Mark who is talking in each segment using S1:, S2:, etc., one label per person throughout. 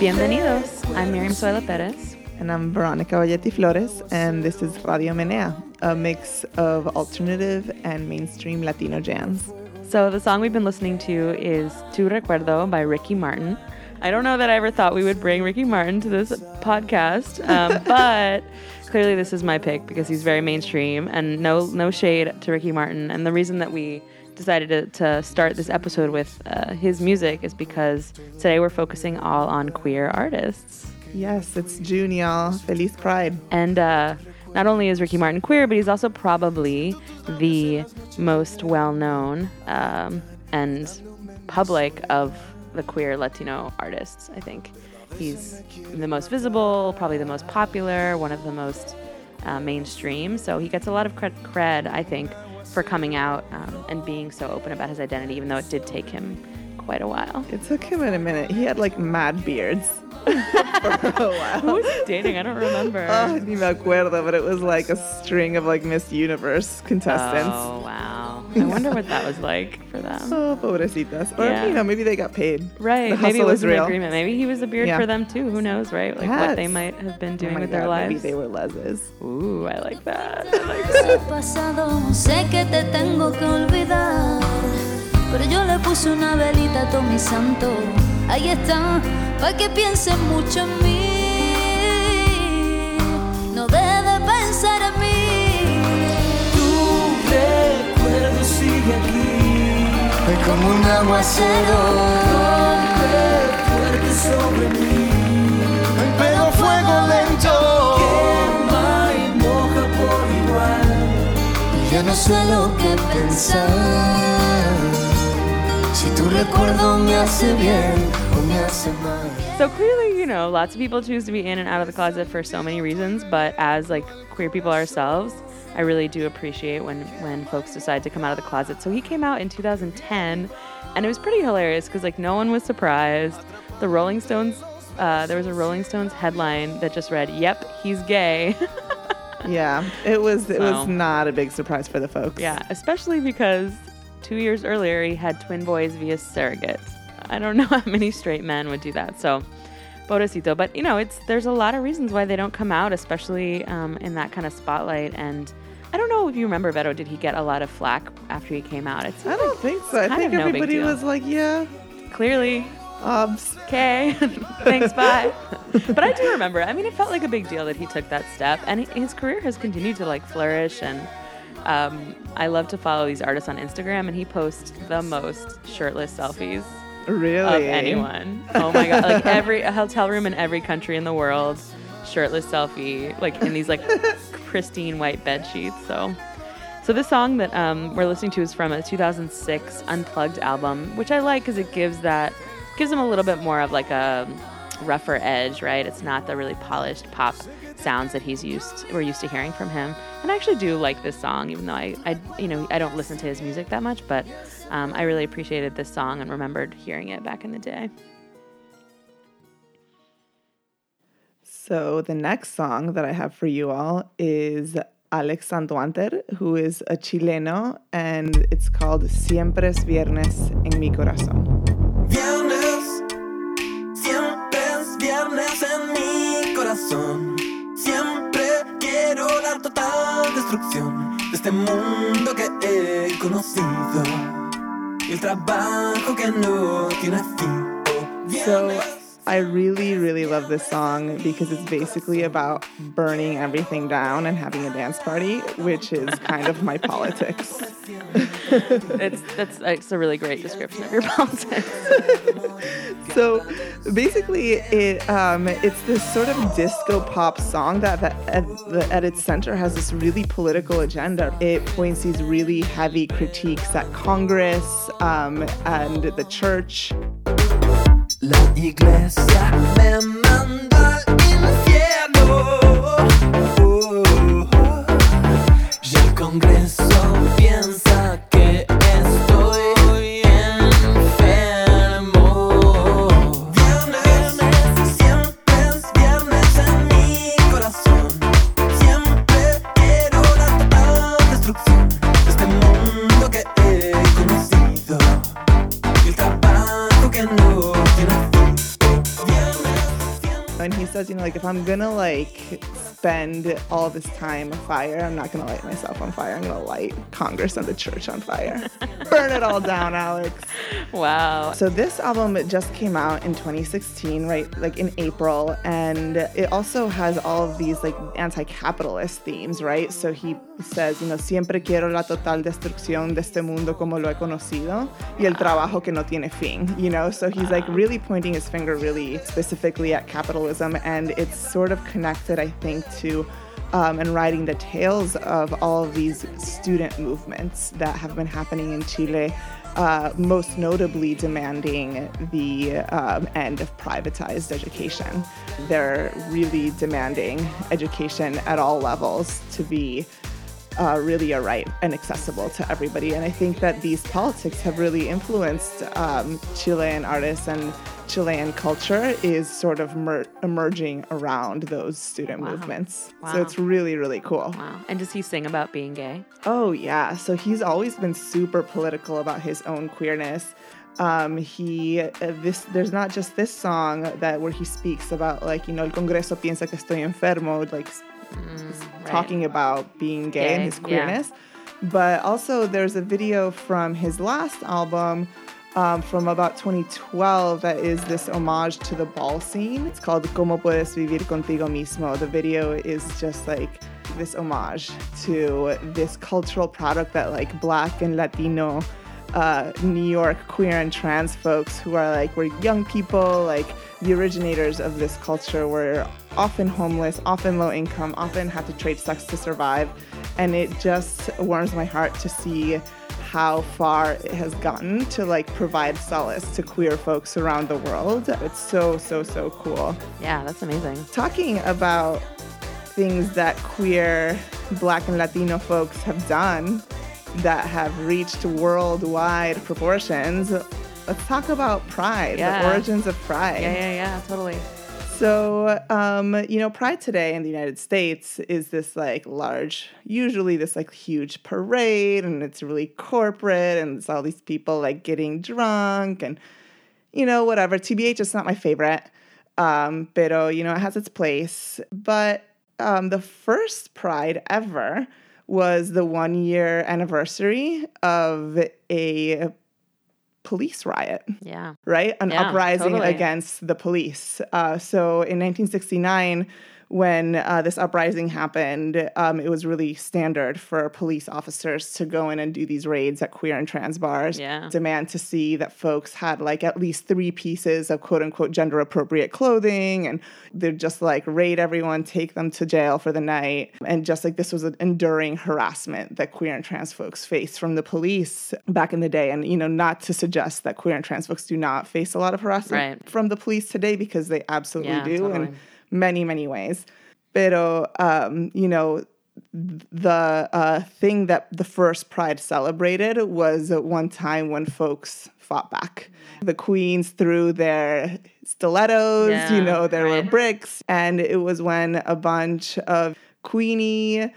S1: Bienvenidos. I'm Miriam Zoila Perez.
S2: And I'm Veronica Bayetti Flores, and this is Radio Menea, a mix of alternative and mainstream Latino jams.
S1: So the song we've been listening to is Tu Recuerdo by Ricky Martin. I don't know that I ever thought we would bring Ricky Martin to this podcast, um, but clearly this is my pick because he's very mainstream and no no shade to Ricky Martin. And the reason that we decided to, to start this episode with uh, his music is because today we're focusing all on queer artists.
S2: Yes, it's June, y'all. Feliz Pride.
S1: And uh, not only is Ricky Martin queer, but he's also probably the most well known um, and public of the queer Latino artists, I think. He's the most visible, probably the most popular, one of the most uh, mainstream. So he gets a lot of cred, cred I think, for coming out um, and being so open about his identity, even though it did take him quite a while.
S2: It took him in a minute. He had like mad beards for a while.
S1: Who was he dating? I don't remember.
S2: Oh, ni me acuerdo, but it was like a string of like Miss Universe contestants.
S1: Oh, wow. I wonder what that was like for them.
S2: Oh, pobrecitas. Or,
S1: Yeah.
S2: you know, maybe they got paid.
S1: Right.
S2: The
S1: Maybe it was an
S2: real.
S1: agreement. Maybe he was a beard
S2: Yeah.
S1: for them too. Who knows, right? Like what they might have been
S2: Oh
S1: doing
S2: my
S1: with
S2: God,
S1: their lives.
S2: Maybe they were leses.
S1: Ooh, I like that. I like that.
S3: Sigue aquí,
S4: Es como un aguacero.
S3: fuerte sobre mí.
S5: Pero fuego lento.
S3: Quema y moja por igual.
S4: Ya no sé lo que pensar. Si tu recuerdo me hace bien o me hace mal.
S1: So clearly, you know, lots of people choose to be in and out of the closet for so many reasons, but as like queer people ourselves, I really do appreciate when when folks decide to come out of the closet. So he came out in 2010, and it was pretty hilarious because like no one was surprised. The Rolling Stones, uh, there was a Rolling Stones headline that just read, "Yep, he's gay."
S2: Yeah, it was it
S1: So-
S2: was not a big surprise for the folks.
S1: Yeah, especially because two years earlier he had twin boys via surrogate. I don't know how many straight men would do that. So, pobrecito. But you know, it's there's a lot of reasons why they don't come out, especially um, in that kind of spotlight. And I don't know if you remember, Beto, did he get a lot of flack after he came out? It's
S2: I don't think so. I think
S1: no
S2: everybody was like, yeah,
S1: clearly
S2: obs.
S1: okay, thanks, bye. but I do remember. I mean, it felt like a big deal that he took that step, and his career has continued to like flourish. And um, I love to follow these artists on Instagram, and he posts the most shirtless selfies
S2: Really?
S1: of anyone. Oh my god! Like every a hotel room in every country in the world, shirtless selfie, like in these like pristine white bed sheets. So. So this song that um, we're listening to is from a 2006 Unplugged album, which I like because it gives that gives him a little bit more of like a rougher edge, right? It's not the really polished pop sounds that he's used we're used to hearing from him. And I actually do like this song, even though I, I you know I don't listen to his music that much, but um, I really appreciated this song and remembered hearing it back in the day.
S2: So the next song that I have for you all is Alex Anwandter, who is a Chileno, and it's called Siempre es Viernes en mi corazón.
S3: Viernes, siempre es viernes en mi corazón. Siempre quiero la total destrucción de este mundo que he conocido. Y el trabajo que no tiene fin. Oh,
S2: So
S3: viernes.
S2: I really, really love this song because it's basically about burning everything down and having a dance party, which is kind of my politics.
S1: It's that's it's a really great description of your politics.
S2: So basically, it um, it's this sort of disco pop song that, that at, the, at its center has this really political agenda. It points these really heavy critiques at Congress um, and the church.
S3: La iglesia. Me
S2: like if I'm gonna like spend all this time fire, I'm not gonna light myself on fire. I'm gonna light Congress and the church on fire. Burn it all down, Alex.
S1: Wow.
S2: So this album just came out in 2016, right? Like in April, and it also has all of these like anti-capitalist themes, right? So he says, you know, siempre quiero la total destrucción de este mundo como lo he conocido y el trabajo que no tiene fin, you know? So he's like really pointing his finger really specifically at capitalism, and it's sort of connected, I think, to um, and writing the tales of all of these student movements that have been happening in Chile, uh, most notably demanding the um, end of privatized education. They're really demanding education at all levels to be uh, really a right and accessible to everybody. And I think that these politics have really influenced um, Chilean artists and Chilean culture is sort of mer- emerging around those student movements.
S1: Wow.
S2: So it's really, really cool.
S1: Wow. And does he sing about being gay?
S2: Oh, yeah. So he's always been super political about his own queerness. Um, he uh, this there's not just this song that where he speaks about like you know el Congreso piensa que estoy enfermo like s- talking about being gay, and
S1: Gay,
S2: his
S1: yeah.
S2: queerness, but also there's a video from his last album um, from about 2012 that is this homage to the ball scene. It's called Cómo puedes vivir contigo mismo. The video is just like this homage to this cultural product that like black and Latino uh, New York queer and trans folks who are like we're young people, like the originators of this culture were often homeless, often low income, often had to trade sex to survive. And it just warms my heart to see how far it has gotten to like provide solace to queer folks around the world. It's so, so, so cool.
S1: Yeah, that's amazing.
S2: Talking about things that queer, black, and Latino folks have done that have reached worldwide proportions, let's talk about pride,
S1: Yeah.
S2: the origins of pride.
S1: Yeah, yeah, yeah, totally.
S2: So, um, you know, Pride today in the United States is this like large, usually this like huge parade, and it's really corporate, and it's all these people like getting drunk and, you know, whatever. TBH is not my favorite, um, pero, you know, it has its place. But um, the first Pride ever was the one year anniversary of a police riot
S1: Yeah.
S2: right? An
S1: Yeah,
S2: uprising
S1: totally.
S2: against the police. Uh, so in 1969, when uh, this uprising happened, um, it was really standard for police officers to go in and do these raids at queer and trans bars,
S1: Yeah.
S2: demand to see that folks had like at least three pieces of quote unquote gender appropriate clothing, and they'd just like raid everyone, take them to jail for the night, and just like this was an enduring harassment that queer and trans folks faced from the police back in the day, and you know not to suggest that queer and trans folks do not face a lot of harassment
S1: Right.
S2: from the police today because they absolutely
S1: Yeah,
S2: do
S1: totally.
S2: in many many ways. Pero um, you know the uh, thing that the first Pride celebrated was at one time when folks fought back. The queens threw their stilettos,
S1: yeah, you
S2: know, there were bricks, and it was when a bunch of queenie,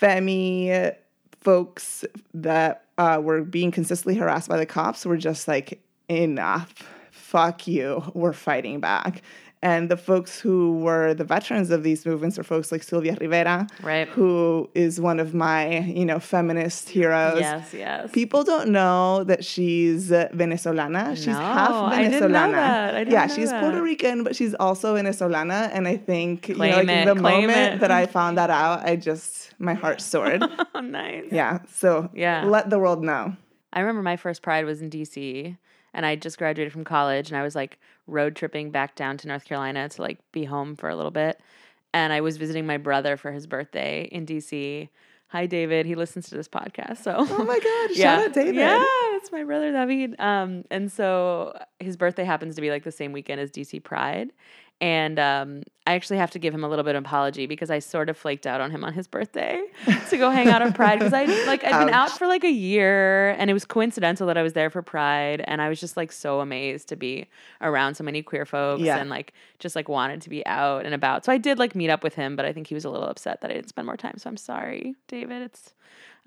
S2: femi folks that uh, were being consistently harassed by the cops were just like, enough, fuck you, we're fighting back. And the folks who were the veterans of these movements are folks like Sylvia Rivera,
S1: Right.
S2: who is one of my, you know, feminist heroes.
S1: Yes, yes.
S2: People don't know that she's Venezolana. She's
S1: No,
S2: half Venezolana.
S1: I didn't know that. I didn't
S2: yeah,
S1: know
S2: she's
S1: that.
S2: Puerto Rican, but she's also Venezolana. And I think you know, like,
S1: it,
S2: the moment
S1: it.
S2: that I found that out, I just my heart soared.
S1: oh, nice.
S2: yeah. So
S1: Yeah.
S2: let the world know.
S1: I remember my first pride was in DC and I just graduated from college and I was like road tripping back down to North Carolina to like be home for a little bit. And I was visiting my brother for his birthday in DC. Hi David, he listens to this podcast. So
S2: Oh my God!
S1: yeah.
S2: Shout out David.
S1: Yeah, it's my brother David. Um, and so his birthday happens to be like the same weekend as DC Pride. And um, I actually have to give him a little bit of apology because I sort of flaked out on him on his birthday to go hang out at Pride because I like I'd been out for like a year and it was coincidental that I was there for Pride and I was just like so amazed to be around so many queer folks
S2: Yeah.
S1: and like just like wanted to be out and about. So I did like meet up with him, but I think he was a little upset that I didn't spend more time. So I'm sorry, David. It's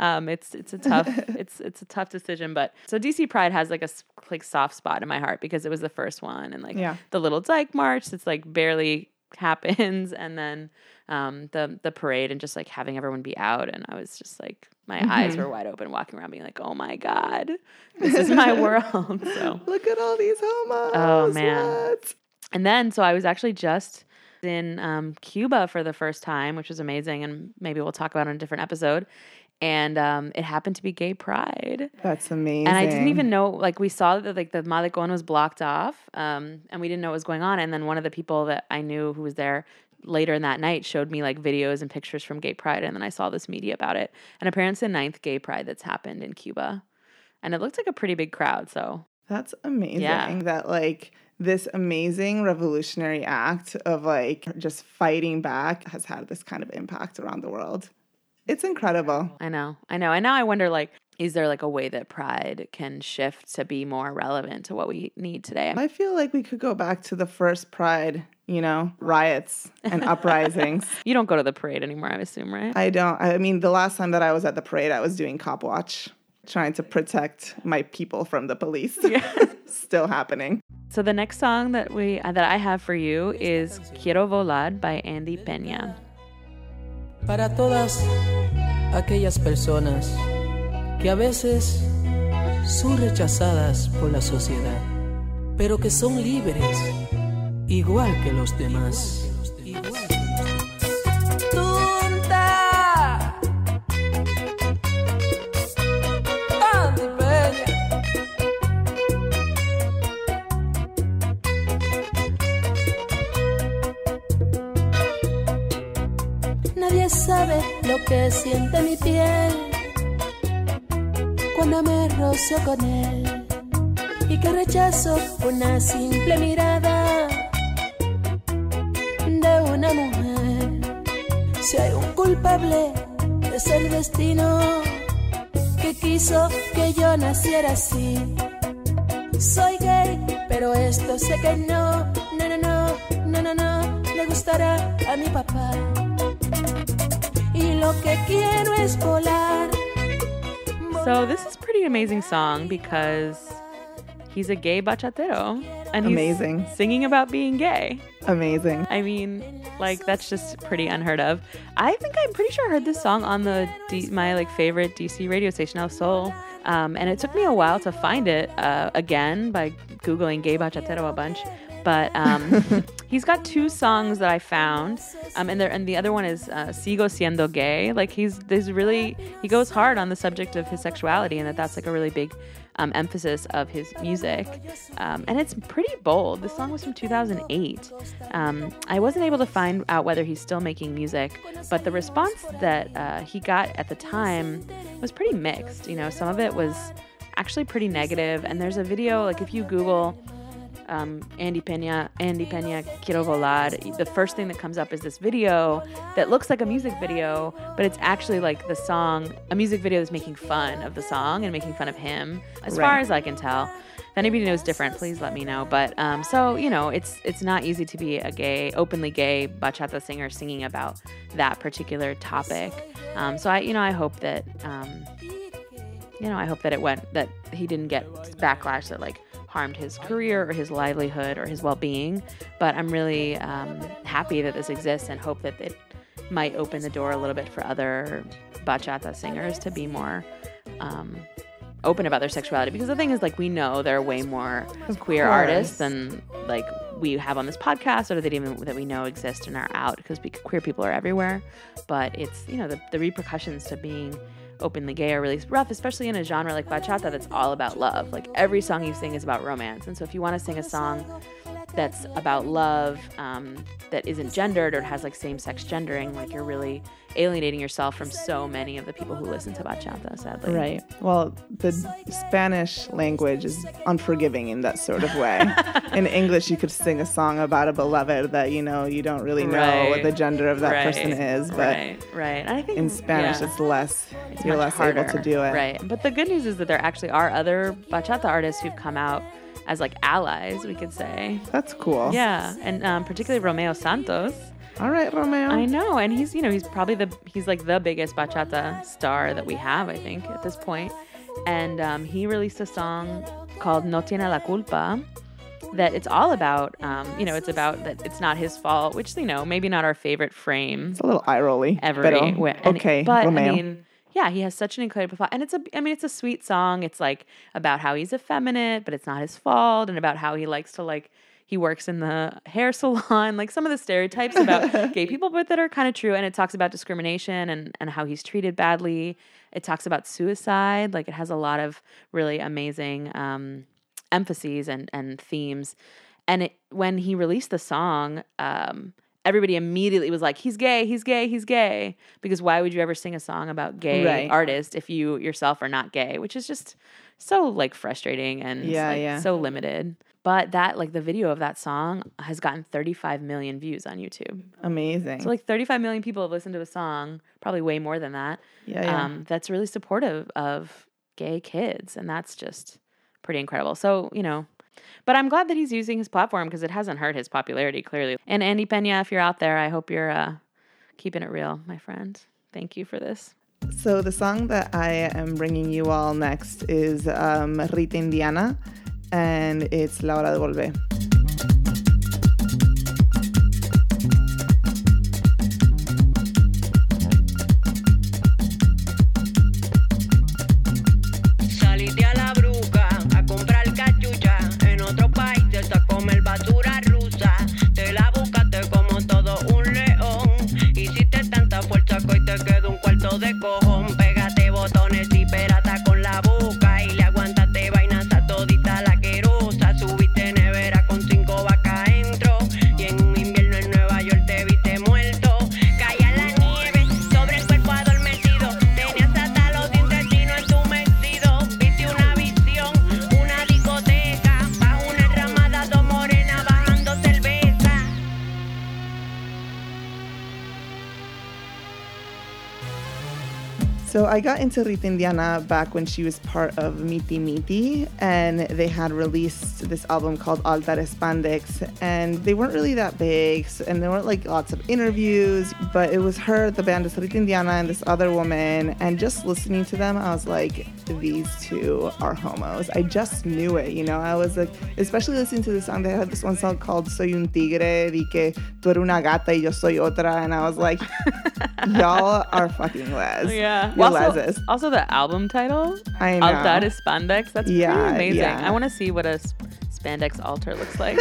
S1: um, it's it's a tough it's it's a tough decision, but so DC Pride has like a like soft spot in my heart because it was the first one, and like
S2: Yeah.
S1: the little Dyke March. It's like barely happens and then um, the the parade and just like having everyone be out and I was just like my eyes were wide open walking around being like oh my god this is my world so
S2: Look at all these homos.
S1: Oh, man.
S2: What?
S1: and then so I was actually just in um, Cuba for the first time which was amazing and maybe we'll talk about it in a different episode and um, it happened to be gay pride
S2: That's amazing.
S1: and I didn't even know, like, we saw that, like, the Malecon was blocked off, um, and we didn't know what was going on. And then one of the people that I knew who was there later in that night showed me, like, videos and pictures from Gay Pride, and then I saw this media about it. And apparently, it's the ninth Gay Pride that's happened in Cuba. And it looked like a pretty big crowd, so
S2: That's amazing.
S1: Yeah.
S2: That like this amazing revolutionary act of like just fighting back has had this kind of impact around the world. It's incredible.
S1: I know, I know. And now I wonder, like, is there, like, a way that Pride can shift to be more relevant to what we need today?
S2: I feel like we could go back to the first pride, you know, riots and uprisings.
S1: You don't go to the parade anymore, I assume, right?
S2: I don't I mean the last time that I was at the parade I was doing cop watch trying to protect my people from the police. Still happening.
S1: So the next song that we uh, that I have for you is Quiero Volar by Andy Peña.
S6: para todas aquellas personas que a veces son rechazadas por la sociedad, pero que son libres, igual que los demás.
S4: Siente mi piel cuando me rozo con él y que rechazo una simple mirada de una mujer. Si hay un culpable, es el destino que quiso que yo naciera así. Soy gay, pero esto sé que no, no, no, no, no, no, no, le gustará a mi papá.
S1: So this is pretty amazing song because he's a gay bachatero and he's
S2: Amazing.
S1: singing about being gay.
S2: Amazing.
S1: I mean, like that's just pretty unheard of. I think I'm pretty sure I heard this song on the D- my like favorite DC radio station, El Sol, um, and it took me a while to find it uh, again by googling "gay bachatero" a bunch. But um, he's got two songs that I found, um, and there and the other one is uh, "Sigo siendo gay." Like he's there's really he goes hard on the subject of his sexuality, and that that's like a really big um, emphasis of his music. Um, and it's pretty bold. The song was from 2008. Um, I wasn't able to find out whether he's still making music, but the response that uh, he got at the time was pretty mixed. You know, some of it was actually pretty negative. And there's a video, like if you Google um, Andy Pena, Andy Pena, Quiero Volar. The first thing that comes up is this video that looks like a music video, but it's actually like the song, a music video that's making fun of the song and making fun of him, as far as I can tell. If anybody knows different, please let me know. But um, so you know, it's it's not easy to be a gay, openly gay bachata singer singing about that particular topic. Um, so I, you know, I hope that. Um, you know, I hope that it went that he didn't get backlash that like harmed his career or his livelihood or his well-being. But I'm really um, happy that this exists and hope that it might open the door a little bit for other bachata singers to be more um, open about their sexuality. Because the thing is, like, we know there are way more queer
S2: course.
S1: artists than like we have on this podcast or that even that we know exist and are out because queer people are everywhere. But it's you know the, the repercussions to being openly gay are really rough, especially in a genre like bachata that's all about love. Like every song you sing is about romance, and so if you want to sing a song that's about love um, that isn't gendered or has like same-sex gendering, like you're really alienating yourself from so many of the people who listen to bachata. Sadly,
S2: Right. Well, the Spanish language is unforgiving in that sort of way. in English, you could sing a song about a beloved that you know you don't really know what the gender of that
S1: right,
S2: person is, but
S1: right, right. I think
S2: in Spanish,
S1: yeah.
S2: it's less.
S1: It's
S2: you're less able to do it.
S1: Right. But the good news is that there actually are other bachata artists who've come out as like allies, we could say.
S2: That's cool.
S1: Yeah, and um, particularly Romeo Santos.
S2: All right, Romeo.
S1: I know, and he's you know he's probably the he's like the biggest bachata star that we have, I think, at this point. And um, he released a song called No tiene la culpa, that it's all about, um, you know, it's about that it's not his fault, which you know maybe not our favorite frame
S2: It's a little eye rolly.
S1: ever.
S2: pero,
S1: wi- and-
S2: okay,
S1: but
S2: Romeo.
S1: I mean, yeah, he has such an incredible plot, and it's a, I mean, it's a sweet song. It's like about how he's effeminate, but it's not his fault, and about how he likes to like he works in the hair salon, like some of the stereotypes about gay people, but that are kind of true. And it talks about discrimination and and how he's treated badly. It talks about suicide. Like it has a lot of really amazing um, emphases and and themes. And it, when he released the song, um, everybody immediately was like, "He's gay, he's gay, he's gay." Because why would you ever sing a song about gay
S2: Right.
S1: artists if you yourself are not gay? Which is just so like frustrating and
S2: Yeah,
S1: like,
S2: yeah.
S1: so limited. But that like the video of that song has gotten 35 million views on YouTube.
S2: Amazing.
S1: So like 35 million people have listened to a song, probably way more than that.
S2: yeah, yeah.
S1: Um, that's really supportive of gay kids, and that's just pretty incredible. So you know, but I'm glad that he's using his platform because it hasn't hurt his popularity clearly. And Andy Pena, if you're out there, I hope you're uh, keeping it real, my friend. Thank you for this.
S2: So the song that I am bringing you all next is um, Rita Indiana, and it's La Hora de Volver. I got into Rita Indiana back when she was part of Miti Miti, and they had released this album called Altar Spandex, and they weren't really that big, and there weren't like lots of interviews, but it was her, the band is Rita Indiana, and this other woman, and just listening to them, I was like, these two are homos. I just knew it, you know. I was like, especially listening to the song. They had this one song called "Soy un tigre," di que tú eres una gata y yo soy otra, and I was like, y'all are fucking les.
S1: Yeah.
S2: You're
S1: Also,
S2: leses.
S1: also the album title,
S2: I know.
S1: Altar Spandex. That's
S2: Yeah,
S1: pretty amazing.
S2: yeah.
S1: I want to see what a spandex altar looks like.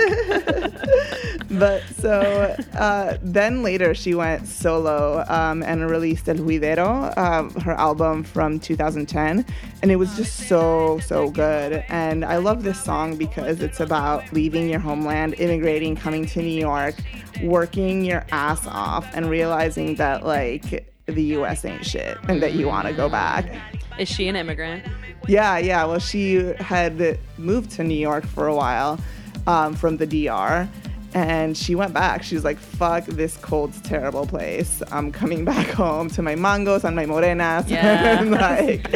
S2: but so uh, then later she went solo um, and released El Juidero, um, her album from 2010, and it was just so so good. And I love this song because it's about leaving your homeland, immigrating, coming to New York, working your ass off, and realizing that like the U.S. ain't shit and that you want to go back.
S1: is she an immigrant?
S2: Yeah, yeah. Well, she had moved to New York for a while um, from the DR. And she went back. She was like, fuck this cold, terrible place. I'm coming back home to my mangos and my morenas.
S1: Yeah.
S2: and like,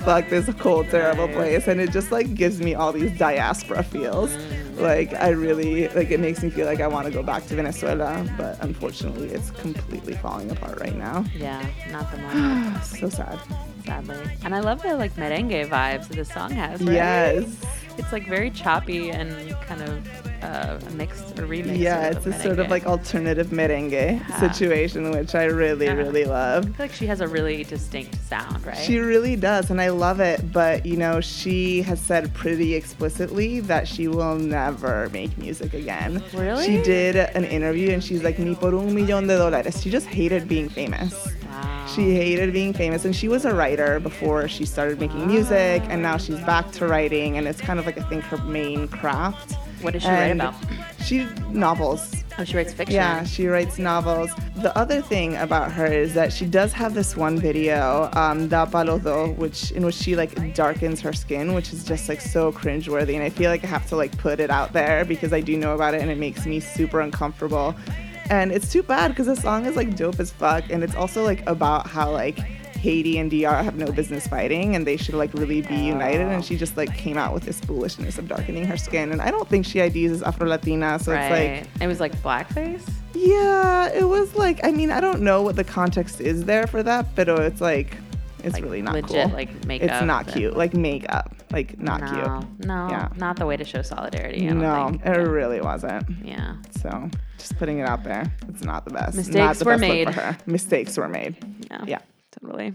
S2: fuck this cold, terrible place. And it just like gives me all these diaspora feels. Like, I really, like, it makes me feel like I want to go back to Venezuela. But unfortunately, it's completely falling apart right now.
S1: Yeah, not the moment,
S2: So sad.
S1: sadly. And I love the like merengue vibes that this song has. Right?
S2: Yes.
S1: It's like very choppy and kind of uh, a mixed or remix.
S2: Yeah, it's a sort of like alternative merengue
S1: Yeah.
S2: situation, which I really,
S1: Yeah.
S2: really love.
S1: I feel like she has a really distinct sound, right?
S2: She really does, and I love it. But you know, she has said pretty explicitly that she will never make music again.
S1: Really?
S2: She did an interview, and she's like, "Ni por un millón de dólares." She just hated being famous.
S1: Wow.
S2: She hated being famous, and she was a writer before she started making music, and now she's back to writing, and it's kind of like I think her main craft.
S1: What does she write about?
S2: She novels.
S1: Oh, she writes fiction.
S2: Yeah, she writes novels. The other thing about her is that she does have this one video, um, Da Palo Do, which in which she like darkens her skin, which is just like so cringeworthy. And I feel like I have to like put it out there because I do know about it and it makes me super uncomfortable. And it's too bad because the song is like dope as fuck, and it's also like about how like Haiti and DR have no business fighting and they should like really be united. And she just like came out with this foolishness of darkening her skin. And I don't think she IDs as Afro Latina, so it's like
S1: it was like blackface.
S2: yeah, it was like I mean I don't know what the context is there for that, but it's like It's
S1: Like,
S2: really not
S1: legit,
S2: cool.
S1: like, makeup
S2: It's not cute. Like makeup. Like not
S1: no,
S2: cute.
S1: no,
S2: Yeah.
S1: not the way to show solidarity.
S2: No, it really wasn't.
S1: Yeah.
S2: So just putting it out there. It's not the best. not
S1: Mistakes
S2: the
S1: were
S2: best look
S1: made.
S2: For her. Mistakes were made.
S1: Yeah.
S2: Yeah.
S1: Totally.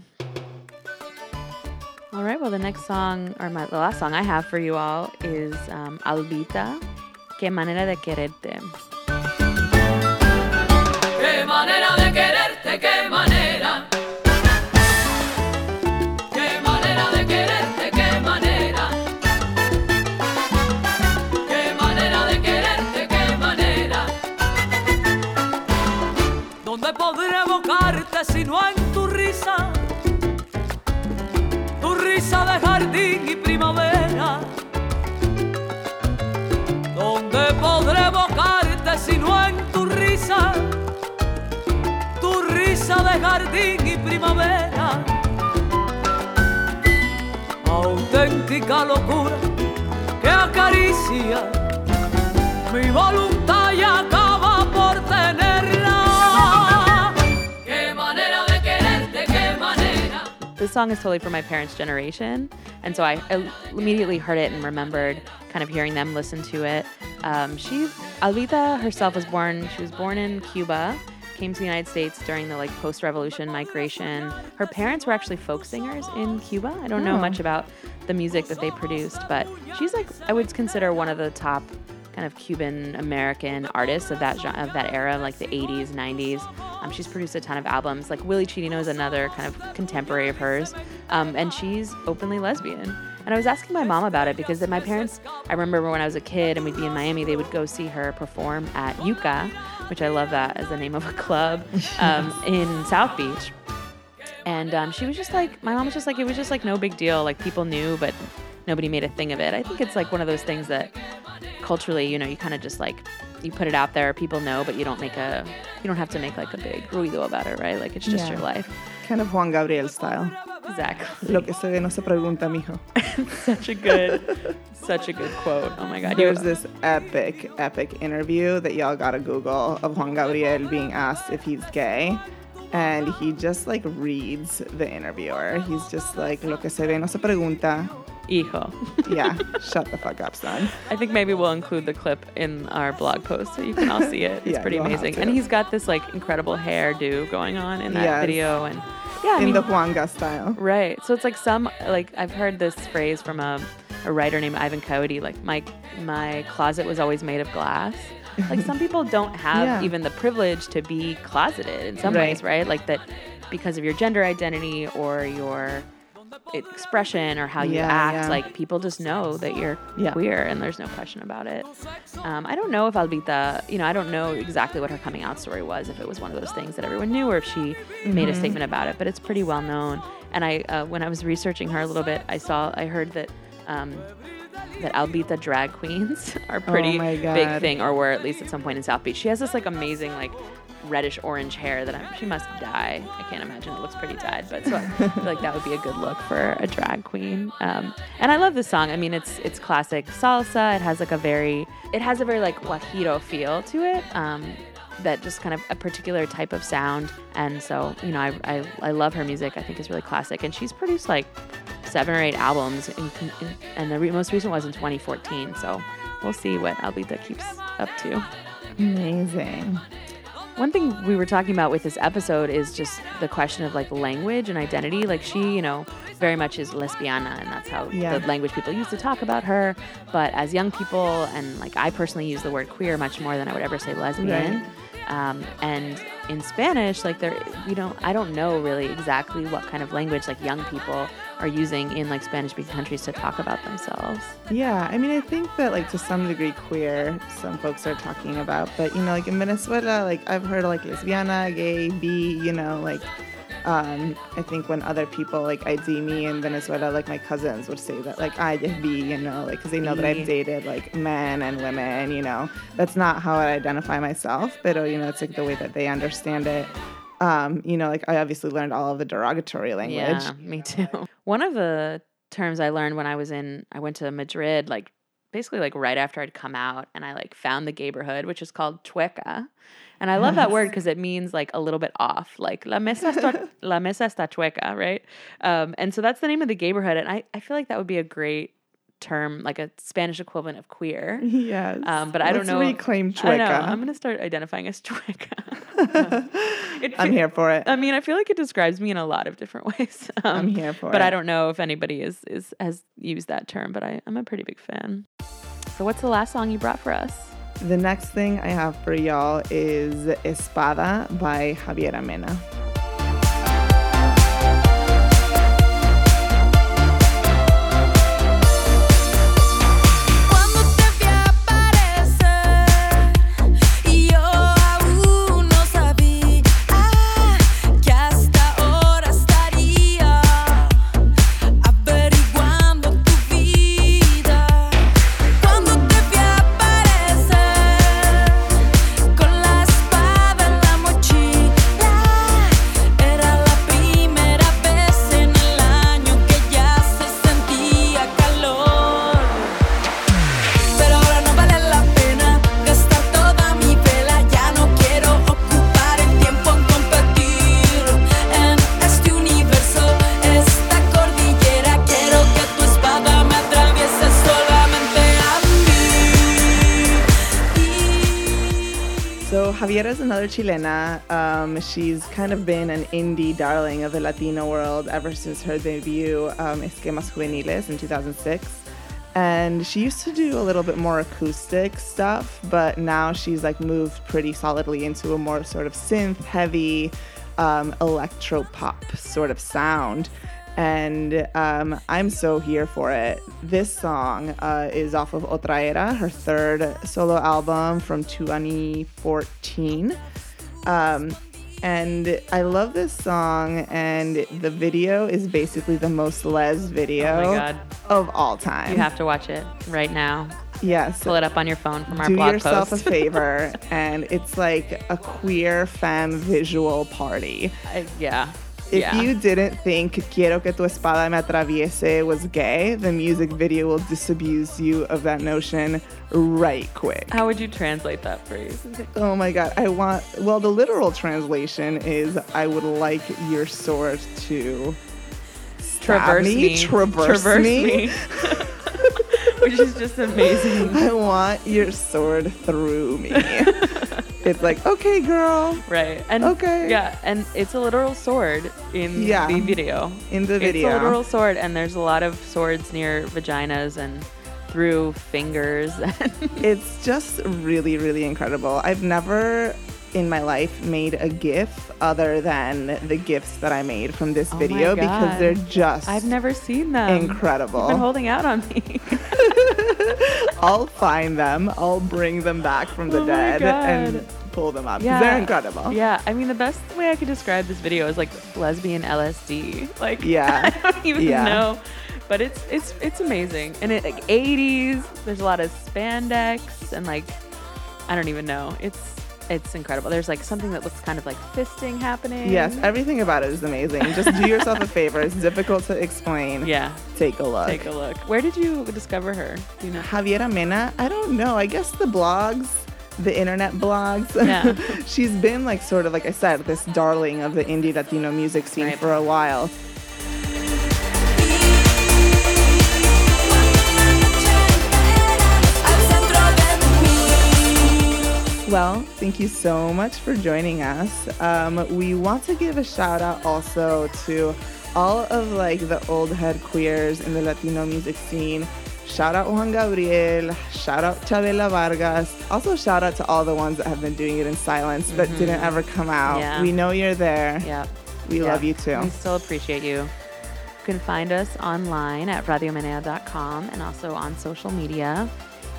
S1: All right. Well, the next song, or my, the last song I have for you all is um, Albita, Qué manera de quererte.
S7: Qué manera de quererte, De jardín y primavera. ¿Dónde podré evocarte si no en tu risa? Tu risa de jardín y primavera. Auténtica locura que acaricia mi voluntad y acaba
S1: This song is totally for my parents' generation, and so I I immediately heard it and remembered kind of hearing them listen to it. Um, she, Albita herself was born. She was born in Cuba, came to the United States during the like post-revolution migration. Her parents were actually folk singers in Cuba. I don't know
S2: Oh.
S1: much about the music that they produced, but she's like I would consider one of the top kind of Cuban American artists of that gen- of that era, like the 80s, 90s. Um, she's produced a ton of albums. Like Willie Chirino is another kind of contemporary of hers, um, and she's openly lesbian. And I was asking my mom about it because my parents, I remember when I was a kid and we'd be in Miami, they would go see her perform at Yuca, which I love that as the name of a club um, in South Beach. And um, she was just like, my mom was just like, it was just like no big deal. Like people knew, but nobody made a thing of it. I think it's like one of those things that culturally, you know, you kind of just like, you put it out there, people know, but you don't make a, you don't have to make like a big ruido about it, right? Like it's just
S2: Yeah.
S1: your life.
S2: Kind of Juan Gabriel style.
S1: Exactly.
S2: Lo que se ve no se pregunta, mijo.
S1: such a good, such a good quote. Oh my God.
S2: There's
S1: You-
S2: this epic, epic interview that y'all gotta Google of Juan Gabriel being asked if he's gay. And he just like reads the interviewer. He's just like, lo que se ve no se pregunta.
S1: Hijo.
S2: Yeah, shut the fuck up, son.
S1: I think maybe we'll include the clip in our blog post so you can all see it. It's
S2: Yeah,
S1: pretty amazing. And he's got this like incredible hairdo going on in that
S2: Yes.
S1: video. And yeah, I
S2: In
S1: mean,
S2: the Juanga style.
S1: Right. So it's like some like I've heard this phrase from a, a writer named Ivan Coyote, like my my closet was always made of glass. Like some people don't have
S2: Yeah.
S1: even the privilege to be closeted in some
S2: Right.
S1: ways, right? Like that because of your gender identity or your expression or how you
S2: Yeah,
S1: act,
S2: yeah.
S1: like people just know that you're
S2: Yeah.
S1: queer and there's no question about it. Um, I don't know if Albita, you know, I don't know exactly what her coming out story was, if it was one of those things that everyone knew or if she made a
S2: Mm-hmm.
S1: statement about it, but it's pretty well known. And I, uh, when I was researching her a little bit, I saw, I heard that. Um, that Albita drag queens are pretty
S2: Oh
S1: big thing, or were at least at some point in South Beach. She has this like amazing like reddish orange hair that I'm, she must dye. I can't imagine it looks pretty dyed, but so I feel like that would be a good look for a drag queen. Um, and I love this song. I mean, it's it's classic salsa. It has like a very it has a very like guajiro feel to it. Um, that just kind of a particular type of sound, and so you know, I, I, I love her music. I think is really classic, and she's produced like seven or eight albums, in, in, and the re- most recent was in 2014. So we'll see what Albita keeps up to.
S2: Amazing.
S1: One thing we were talking about with this episode is just the question of like language and identity. Like she, you know, very much is lesbiana, and that's how
S2: Yeah.
S1: the language people use to talk about her. But as young people, and like I personally use the word queer much more than I would ever say lesbian. Um, and in Spanish, like there, you don't, I don't know really exactly what kind of language like young people are using in like Spanish-speaking countries to talk about themselves.
S2: Yeah, I mean, I think that like to some degree, queer, some folks are talking about, but you know, like in Venezuela, like I've heard like lesbiana, gay, bi, you know, like um, I think when other people like ID me in Venezuela, like my cousins would say that like I just be, you know, like because they know that I've dated like men and women, you know, that's not how I identify myself, but uh, you know, it's like the way that they understand it. Um, you know, like I obviously learned all of the derogatory language.
S1: Yeah, me too. One of the terms I learned when I was in, I went to Madrid, like basically like right after I'd come out, and I like found the neighborhood, which is called Chueca. And I love that word because it means like a little bit off, like la mesa está, la mesa está chueca, right? Um, and so that's the name of the neighborhood. And I, I feel like that would be a great term, like a Spanish equivalent of queer.
S2: Yes.
S1: Um, but I don't know.
S2: Reclaim
S1: I know. I'm gonna start identifying as chueca. It
S2: I'm here for it.
S1: I mean, I feel like it describes me in a lot of different ways. Um,
S2: I'm here for
S1: but
S2: it.
S1: I don't know if anybody is is has used that term. But I, I'm a pretty big fan. So, what's the last song you brought for us?
S2: The next thing I have for y'all is Espada by Javiera Mena. Chilena. Um, she's kind of been an indie darling of the Latino world ever since her debut, um, Esquemas Juveniles, in 2006. And she used to do a little bit more acoustic stuff, but now she's like moved pretty solidly into a more sort of synth heavy, um, electro pop sort of sound. And um, I'm so here for it. This song uh, is off of Otra Era, her third solo album from 2014. Um, and I love this song, and the video is basically the most les video
S1: Oh
S2: of all time.
S1: You have to watch it right now.
S2: yes.
S1: Pull it up on your phone from our blog.
S2: Do
S1: blog
S2: yourself
S1: post.
S2: a favor, and it's like a queer femme visual party.
S1: I- yeah.
S2: If
S1: yeah.
S2: you didn't think Quiero que tu espada me atraviese was gay, the music video will disabuse you of that notion right quick.
S1: How would you translate that phrase?
S2: Oh my god, I want. Well, the literal translation is I would like your sword to
S1: Traverse
S2: me,
S1: me.
S2: traverse, me.
S1: Which is just amazing.
S2: I want your sword through me. it's like, okay, girl,
S1: Right. And
S2: Okay.
S1: Yeah, and it's a literal sword in
S2: Yeah.
S1: the video.
S2: in the video.
S1: It's a literal sword, and there's a lot of swords near vaginas and through fingers.
S2: It's just really, really incredible. I've never in my life made a GIF other than the GIFs that I made from this
S1: Oh
S2: video because they're just
S1: I've never seen them.
S2: incredible.
S1: You've been holding out on me.
S2: I'll find them. I'll bring them back from the
S1: Oh
S2: dead and pull them up.
S1: Yeah.
S2: They're incredible.
S1: yeah, I mean the best way I could describe this video is like lesbian LSD. Like
S2: Yeah.
S1: I don't even
S2: Yeah.
S1: know. But it's it's it's amazing. And it like 80s, there's a lot of spandex and like I don't even know. It's it's incredible. There's like something that looks kind of like fisting happening.
S2: Yes, everything about it is amazing. Just do yourself a favor. It's difficult to explain.
S1: Yeah.
S2: Take a look.
S1: Take a look. Where did you discover her? Do you know?
S2: Javiera Mena, I don't know. I guess the blogs, the internet blogs.
S1: Yeah.
S2: She's been like sort of like I said, this darling of the indie Latino music scene
S1: Right.
S2: for a while. Well, thank you so much for joining us. Um, we want to give a shout out also to all of like the old head queers in the Latino music scene. Shout out Juan Gabriel, shout out Chavela Vargas. Also shout out to all the ones that have been doing it in silence but didn't ever come out.
S1: Mm-hmm. Yeah.
S2: We know you're there.
S1: Yeah.
S2: We
S1: Yeah.
S2: love you too.
S1: We still appreciate you. You can find us online at radiomenea.com and also on social media.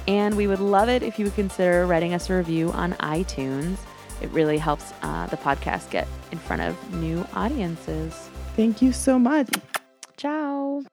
S1: And we would love it if you would consider writing us a review on iTunes. It really helps uh, the podcast get in front of new audiences.
S2: Thank you so much. Ciao.